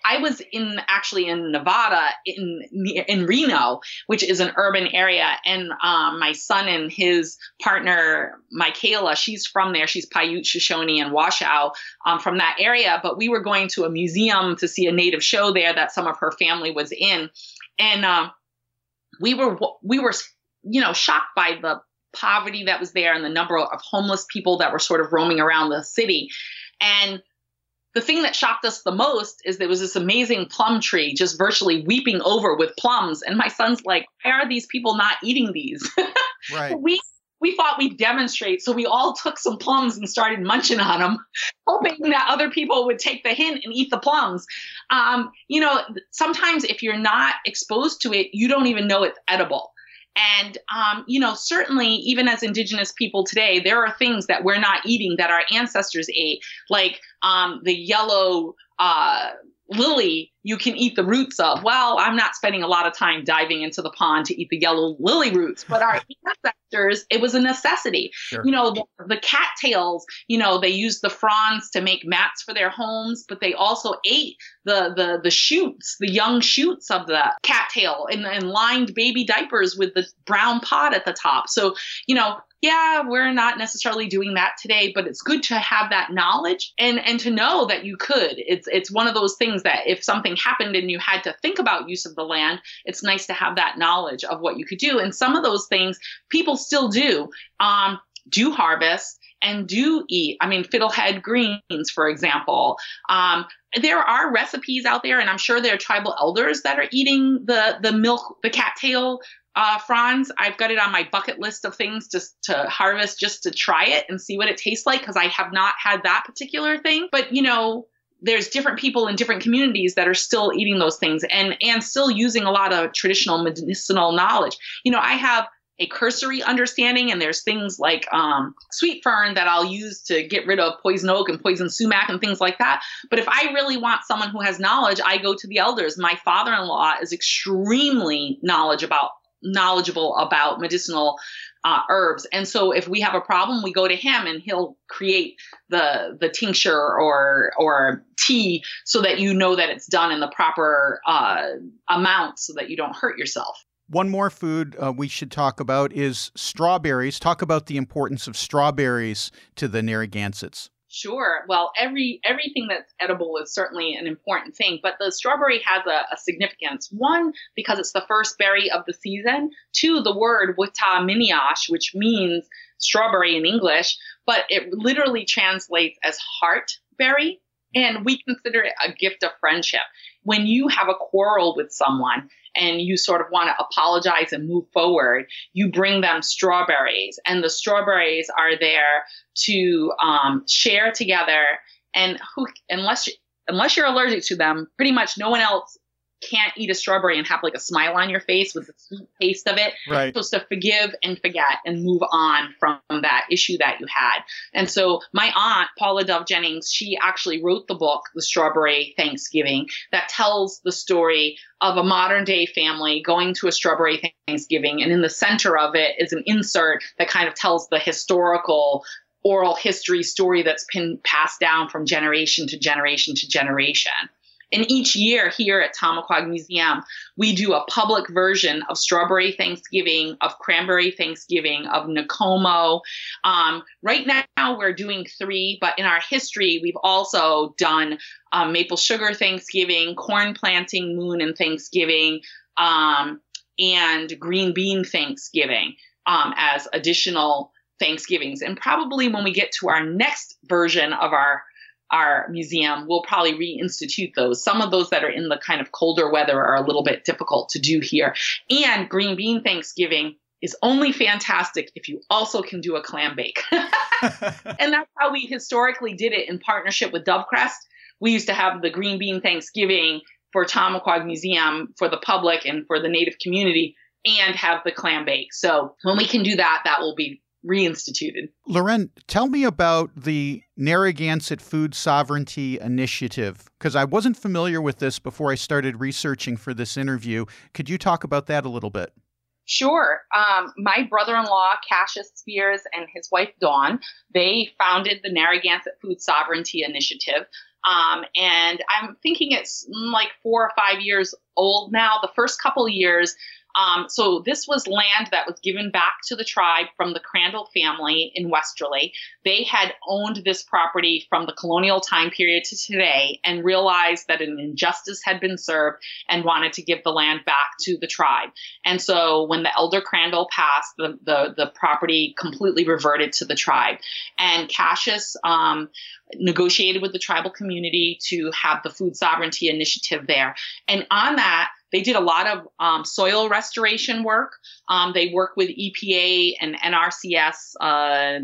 I was in actually in Nevada in in Reno, which is an urban area, and um, my son and his partner Michaela, she's from there. She's Paiute, Shoshone, and Washoe um, from that area. But we were going to a museum to see a native show there that some of her family was in, and um, we were we were you know shocked by the poverty that was there and the number of homeless people that were sort of roaming around the city, and the thing that shocked us the most is there was this amazing plum tree just virtually weeping over with plums. And my son's like, why are these people not eating these? Right. we we thought we'd demonstrate. So we all took some plums and started munching on them, hoping that other people would take the hint and eat the plums. Um, you know, sometimes if you're not exposed to it, you don't even know it's edible. And, um, you know, certainly, even as Indigenous people today, there are things that we're not eating that our ancestors ate, like um, the yellow uh, lily you can eat the roots of. Well, I'm not spending a lot of time diving into the pond to eat the yellow lily roots, but our ancestors, it was a necessity. Sure. You know, the, the cattails, you know, they used the fronds to make mats for their homes, but they also ate the the the shoots, the young shoots of the cattail and, and lined baby diapers with the brown pod at the top. So, you know, yeah, we're not necessarily doing that today, but it's good to have that knowledge and and to know that you could. It's it's one of those things that if something happened and you had to think about use of the land, it's nice to have that knowledge of what you could do. And some of those things people still do. Um, do harvest and do eat. I mean, fiddlehead greens, for example. Um, there are recipes out there, and I'm sure there are tribal elders that are eating the the milk, the cattail uh, fronds. I've got it on my bucket list of things just to harvest, just to try it and see what it tastes like, because I have not had that particular thing. But you know, there's different people in different communities that are still eating those things and and still using a lot of traditional medicinal knowledge. You know, I have a cursory understanding, and there's things like um, sweet fern that I'll use to get rid of poison oak and poison sumac and things like that. But if I really want someone who has knowledge, I go to the elders. My father-in-law is extremely knowledge about knowledgeable about medicinal uh, herbs. And so if we have a problem, we go to him and he'll create the the tincture or or tea so that you know that it's done in the proper uh, amount so that you don't hurt yourself. One more food uh, we should talk about is strawberries. Talk about the importance of strawberries to the Narragansetts. Sure. Well, every everything that's edible is certainly an important thing, but the strawberry has a, a significance. One, because it's the first berry of the season. Two, the word wita minyash, which means strawberry in English, but it literally translates as heart berry. And we consider it a gift of friendship. When you have a quarrel with someone and you sort of want to apologize and move forward, you bring them strawberries, and the strawberries are there to um, share together. And who, unless you, unless you're allergic to them, pretty much no one else can't eat a strawberry and have like a smile on your face with the sweet taste of it. Right. You're supposed to forgive and forget and move on from that issue that you had. And so my aunt, Paula Dove Jennings, she actually wrote the book, The Strawberry Thanksgiving, that tells the story of a modern day family going to a strawberry Thanksgiving. And in the center of it is an insert that kind of tells the historical oral history story that's been passed down from generation to generation to generation. And each year here at Tomaquag Museum, we do a public version of Strawberry Thanksgiving, of Cranberry Thanksgiving, of Nikommo. Um, right now, we're doing three, but in our history, we've also done um, Maple Sugar Thanksgiving, Corn Planting Moon and Thanksgiving, um, and Green Bean Thanksgiving um, as additional Thanksgivings. And probably when we get to our next version of our our museum, we'll probably reinstitute those. Some of those that are in the kind of colder weather are a little bit difficult to do here. And green bean Thanksgiving is only fantastic if you also can do a clam bake. and that's how we historically did it in partnership with Dovecrest. We used to have the green bean Thanksgiving for Tomaquag Museum for the public and for the native community and have the clam bake. So when we can do that, that will be reinstituted. Loren, tell me about the Narragansett Food Sovereignty Initiative, because I wasn't familiar with this before I started researching for this interview. Could you talk about that a little bit? Sure. Um, my brother-in-law, Cassius Spears, and his wife Dawn, they founded the Narragansett Food Sovereignty Initiative. Um, and I'm thinking it's like four or five years old now. The first couple years, um, so this was land that was given back to the tribe from the Crandall family in Westerly. They had owned this property from the colonial time period to today and realized that an injustice had been served and wanted to give the land back to the tribe. And so when the elder Crandall passed, the, the, the property completely reverted to the tribe. And Cassius um, negotiated with the tribal community to have the food sovereignty initiative there. And on that, they did a lot of um, soil restoration work. Um, they work with EPA and NRCS uh,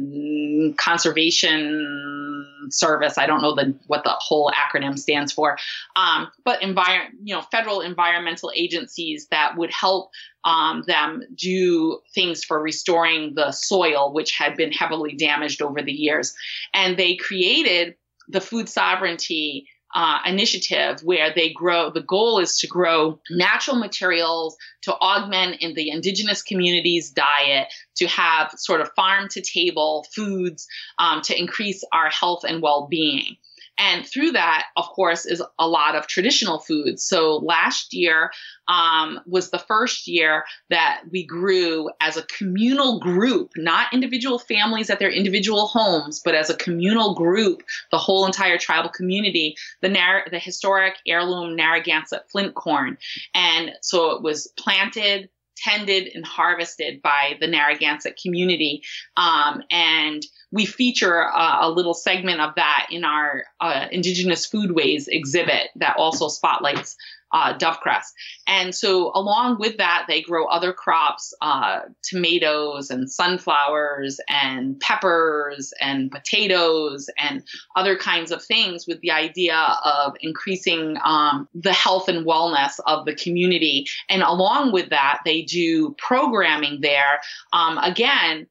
Conservation Service. I don't know the, what the whole acronym stands for, um, but envir- you know, federal environmental agencies that would help um, them do things for restoring the soil, which had been heavily damaged over the years. And they created the food sovereignty uh, initiative where they grow. The goal is to grow natural materials to augment in the indigenous community's diet, to have sort of farm to table foods um, to increase our health and well being. And through that, of course, is a lot of traditional foods. So last year um, was the first year that we grew as a communal group, not individual families at their individual homes, but as a communal group, the whole entire tribal community, the, Nar- the historic heirloom Narragansett flint corn. And so it was planted, tended and harvested by the Narragansett community. Um, and we feature a, a, little segment of that in our uh, Indigenous Foodways exhibit that also spotlights uh, Dovecrest. And so, along with that, they grow other crops, uh, tomatoes and sunflowers and peppers and potatoes and other kinds of things with the idea of increasing um, the health and wellness of the community. And along with that, they do programming there. Um, again,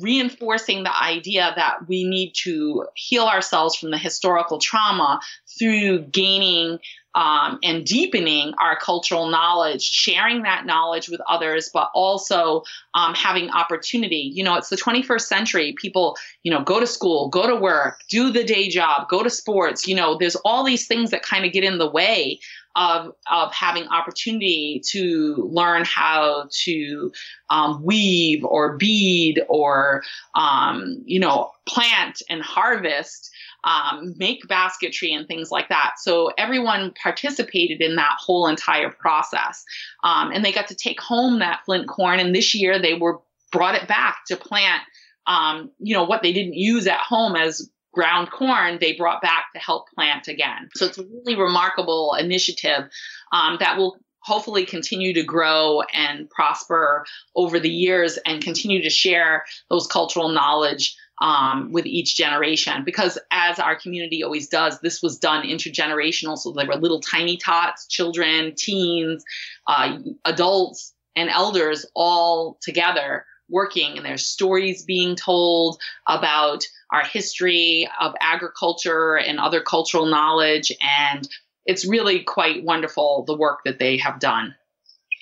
reinforcing the idea that we need to heal ourselves from the historical trauma through gaining um, and deepening our cultural knowledge, sharing that knowledge with others, but also um, having opportunity. You know, it's the 21st century. People, you know, go to school, go to work, do the day job, go to sports. You know, there's all these things that kind of get in the way of of having opportunity to learn how to um, weave or bead or um, you know plant and harvest um, make basketry and things like that. So everyone participated in that whole entire process. Um, and they got to take home that flint corn. And this year they were brought it back to plant, um, you know, what they didn't use at home as ground corn, they brought back to help plant again. So it's a really remarkable initiative um, that will hopefully continue to grow and prosper over the years and continue to share those cultural knowledge um, with each generation. Because as our community always does this was done intergenerational. So there were little tiny tots children teens uh, adults and elders all together working and there's stories being told about our history of agriculture and other cultural knowledge. And it's really quite wonderful the work that they have done.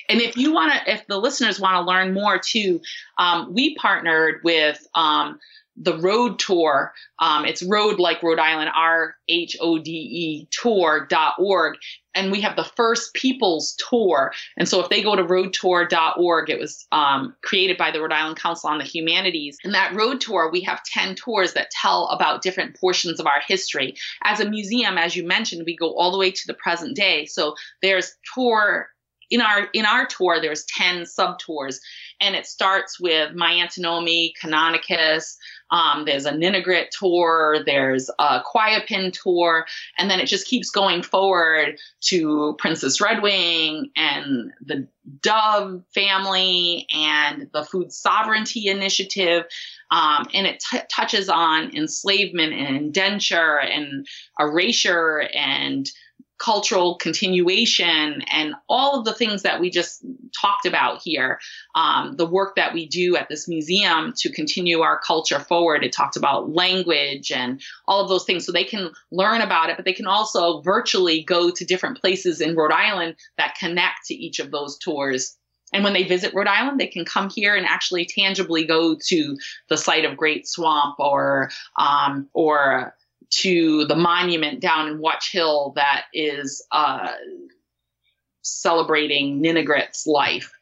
And if you want to, if the listeners want to learn more too, um, we partnered with um, the Rhode Tour. Um, it's road like Rhode Island, R H O D E tour.org. And we have the first people's tour. And so if they go to rhodetour.org, it was um, created by the Rhode Island Council on the Humanities. And that Rhode Tour, we have 10 tours that tell about different portions of our history. As a museum, as you mentioned, we go all the way to the present day. So there's tour in our in our tour there's 10 sub tours and it starts with Miantonomy, Canonicus, um, there's a Ninigret tour, there's a Quayaupin tour, and then it just keeps going forward to Princess Redwing and the Dove family and the Food Sovereignty Initiative. Um, and it t- touches on enslavement and indenture and erasure and cultural continuation and all of the things that we just talked about here. Um, the work that we do at this museum to continue our culture forward. It talked about language and all of those things. So they can learn about it, but they can also virtually go to different places in Rhode Island that connect to each of those tours. And when they visit Rhode Island, they can come here and actually tangibly go to the site of Great Swamp or um, or to the monument down in Watch Hill that is uh, celebrating Ninigret's life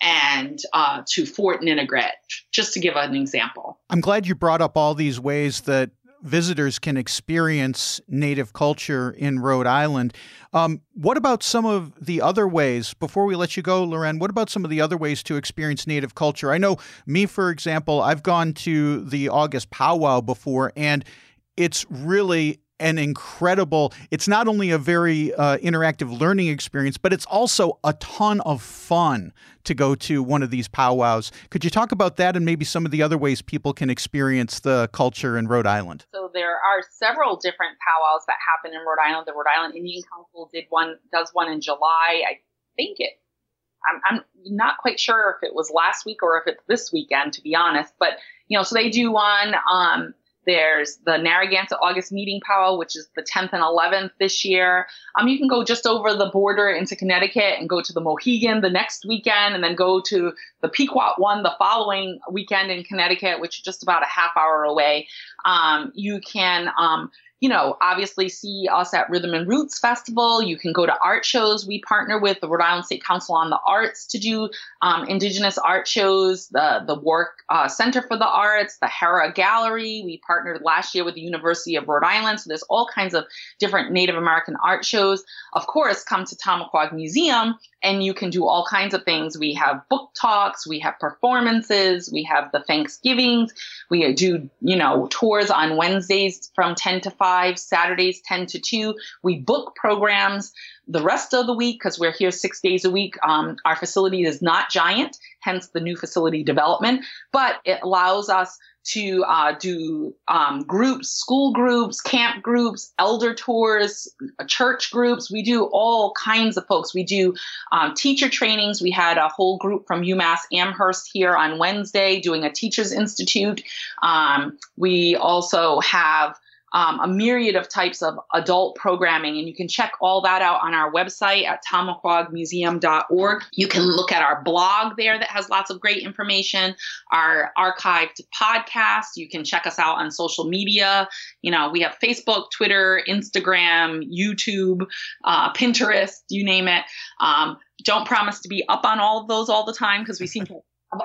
and uh, to Fort Ninigrit, just to give an example. I'm glad you brought up all these ways that visitors can experience Native culture in Rhode Island. Um, what about some of the other ways, before we let you go, Loren, what about some of the other ways to experience Native culture? I know me, for example, I've gone to the August powwow before, and it's really an incredible it's not only a very uh, interactive learning experience but it's also a ton of fun to go to one of these powwows. Could you talk about that and maybe some of the other ways people can experience the culture in rhode island? So there are several different powwows that happen in rhode island. The rhode island indian council did one does one in july. I think it I'm, I'm not quite sure if it was last week or if it's this weekend to be honest. But you know so they do one um, there's the Narragansett August Meeting Powwow, which is the 10th and 11th this year. Um, you can go just over the border into Connecticut and go to the Mohegan the next weekend, and then go to the Pequot one the following weekend in Connecticut, which is just about a half hour away. Um, you can um, you know, obviously see us at Rhythm and Roots Festival. You can go to art shows. We partner with the Rhode Island State Council on the Arts to do um, Indigenous art shows, the, the Wark uh, Center for the Arts, the Hera Gallery. We partnered last year with the University of Rhode Island. So there's all kinds of different Native American art shows. Of course, come to Tomaquag Museum and you can do all kinds of things. We have book talks, we have performances, we have the Thanksgivings, we do, you know, tours on Wednesdays from 10 to 5, Saturdays 10 to 2. We book programs the rest of the week because we're here six days a week. Um, our facility is not giant, hence the new facility development, but it allows us to uh, do um, groups, school groups, camp groups, elder tours, church groups. We do all kinds of folks. We do um, teacher trainings. We had a whole group from UMass Amherst here on Wednesday doing a Teachers Institute. Um, we also have um, a myriad of types of adult programming. And you can check all that out on our website at tomaquagmuseum.org. You can look at our blog there that has lots of great information, our archived podcast. You can check us out on social media. You know, we have Facebook, Twitter, Instagram, YouTube, uh, Pinterest, you name it. Um, don't promise to be up on all of those all the time because we seem to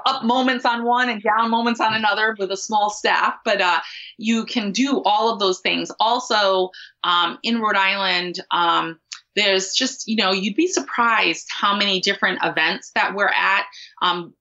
up moments on one and down moments on another with a small staff, but uh, you can do all of those things. Also, um, in Rhode Island, um, there's just, you know, you'd be surprised how many different events that we're at. Um,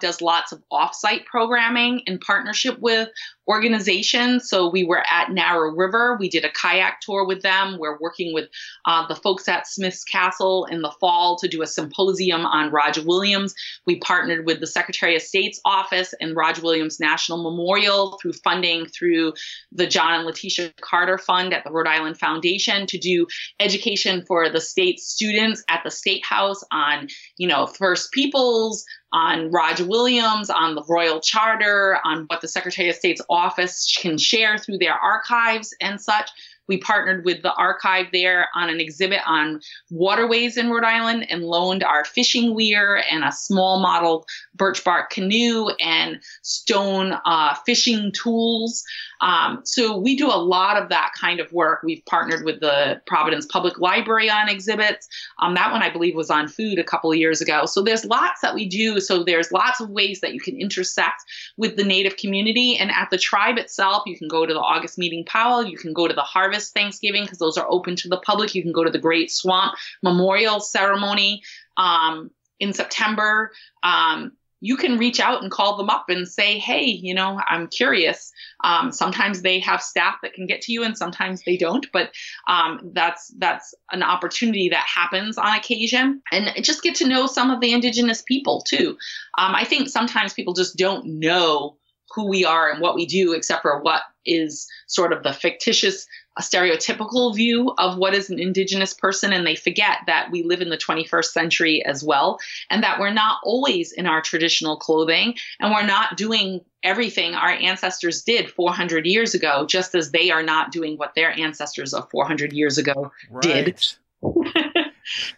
does lots of offsite programming in partnership with organizations. So we were at Narrow River. We did a kayak tour with them. We're working with uh, the folks at Smith's Castle in the fall to do a symposium on Roger Williams. We partnered with the Secretary of State's office and Roger Williams National Memorial through funding through the John and Letitia Carter Fund at the Rhode Island Foundation to do education for the state students at the State House on, you know, First Peoples, on Roger Williams, on the Royal Charter, on what the Secretary of State's office can share through their archives and such. We partnered with the archive there on an exhibit on waterways in Rhode Island and loaned our fishing weir and a small model birch bark canoe and stone uh, fishing tools. Um, so we do a lot of that kind of work. We've partnered with the Providence Public Library on exhibits. Um, that one, I believe, was on food a couple of years ago. So there's lots that we do. So there's lots of ways that you can intersect with the Native community. And at the tribe itself, you can go to the August Meeting Powwow, you can go to the Harvest Thanksgiving because those are open to the public. You can go to the Great Swamp Memorial Ceremony um, in September. Um, you can reach out and call them up and say, hey, you know, I'm curious. Um, sometimes they have staff that can get to you, and sometimes they don't. But um, that's that's an opportunity that happens on occasion, and just get to know some of the indigenous people too. Um, I think sometimes people just don't know who we are and what we do, except for what is sort of the fictitious a stereotypical view of what is an indigenous person and they forget that we live in the 21st century as well and that we're not always in our traditional clothing and we're not doing everything our ancestors did 400 years ago just as they are not doing what their ancestors of 400 years ago right. did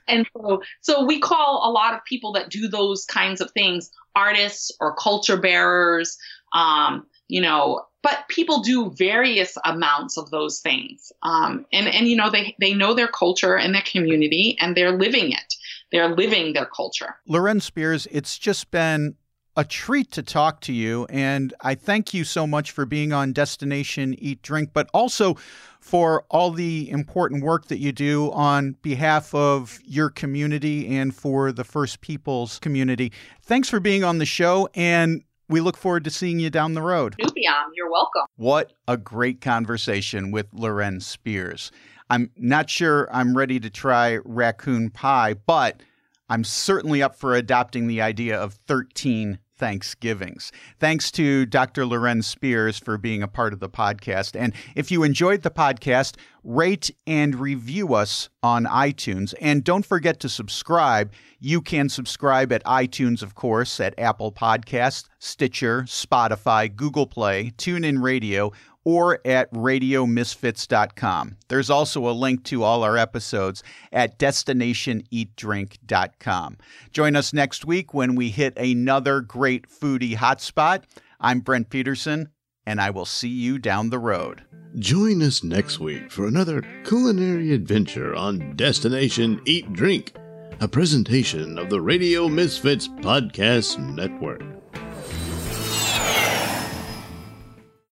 and so so we call a lot of people that do those kinds of things artists or culture bearers um, you know but people do various amounts of those things. Um, and and you know they they know their culture and their community and they're living it. They're living their culture. Loren spears it's just been a treat to talk to you and i thank you so much for being on destination eat drink but also for all the important work that you do on behalf of your community and for the First Peoples community. Thanks for being on the show, and we look forward to seeing you down the road. Nubian, you're welcome. What a great conversation with Loren Spears. I'm not sure I'm ready to try raccoon pie, but I'm certainly up for adopting the idea of 13 Thanksgivings. Thanks to Dr. Loren Spears for being a part of the podcast. And if you enjoyed the podcast, rate and review us on iTunes. And don't forget to subscribe. You can subscribe at iTunes, of course, at Apple Podcasts, Stitcher, Spotify, Google Play, TuneIn Radio, or at radiomisfits.com. There's also a link to all our episodes at destinationeatdrink.com. Join us next week when we hit another great foodie hotspot. I'm Brent Peterson, and I will see you down the road. Join us next week for another culinary adventure on Destination Eat Drink, a presentation of the Radio Misfits Podcast Network.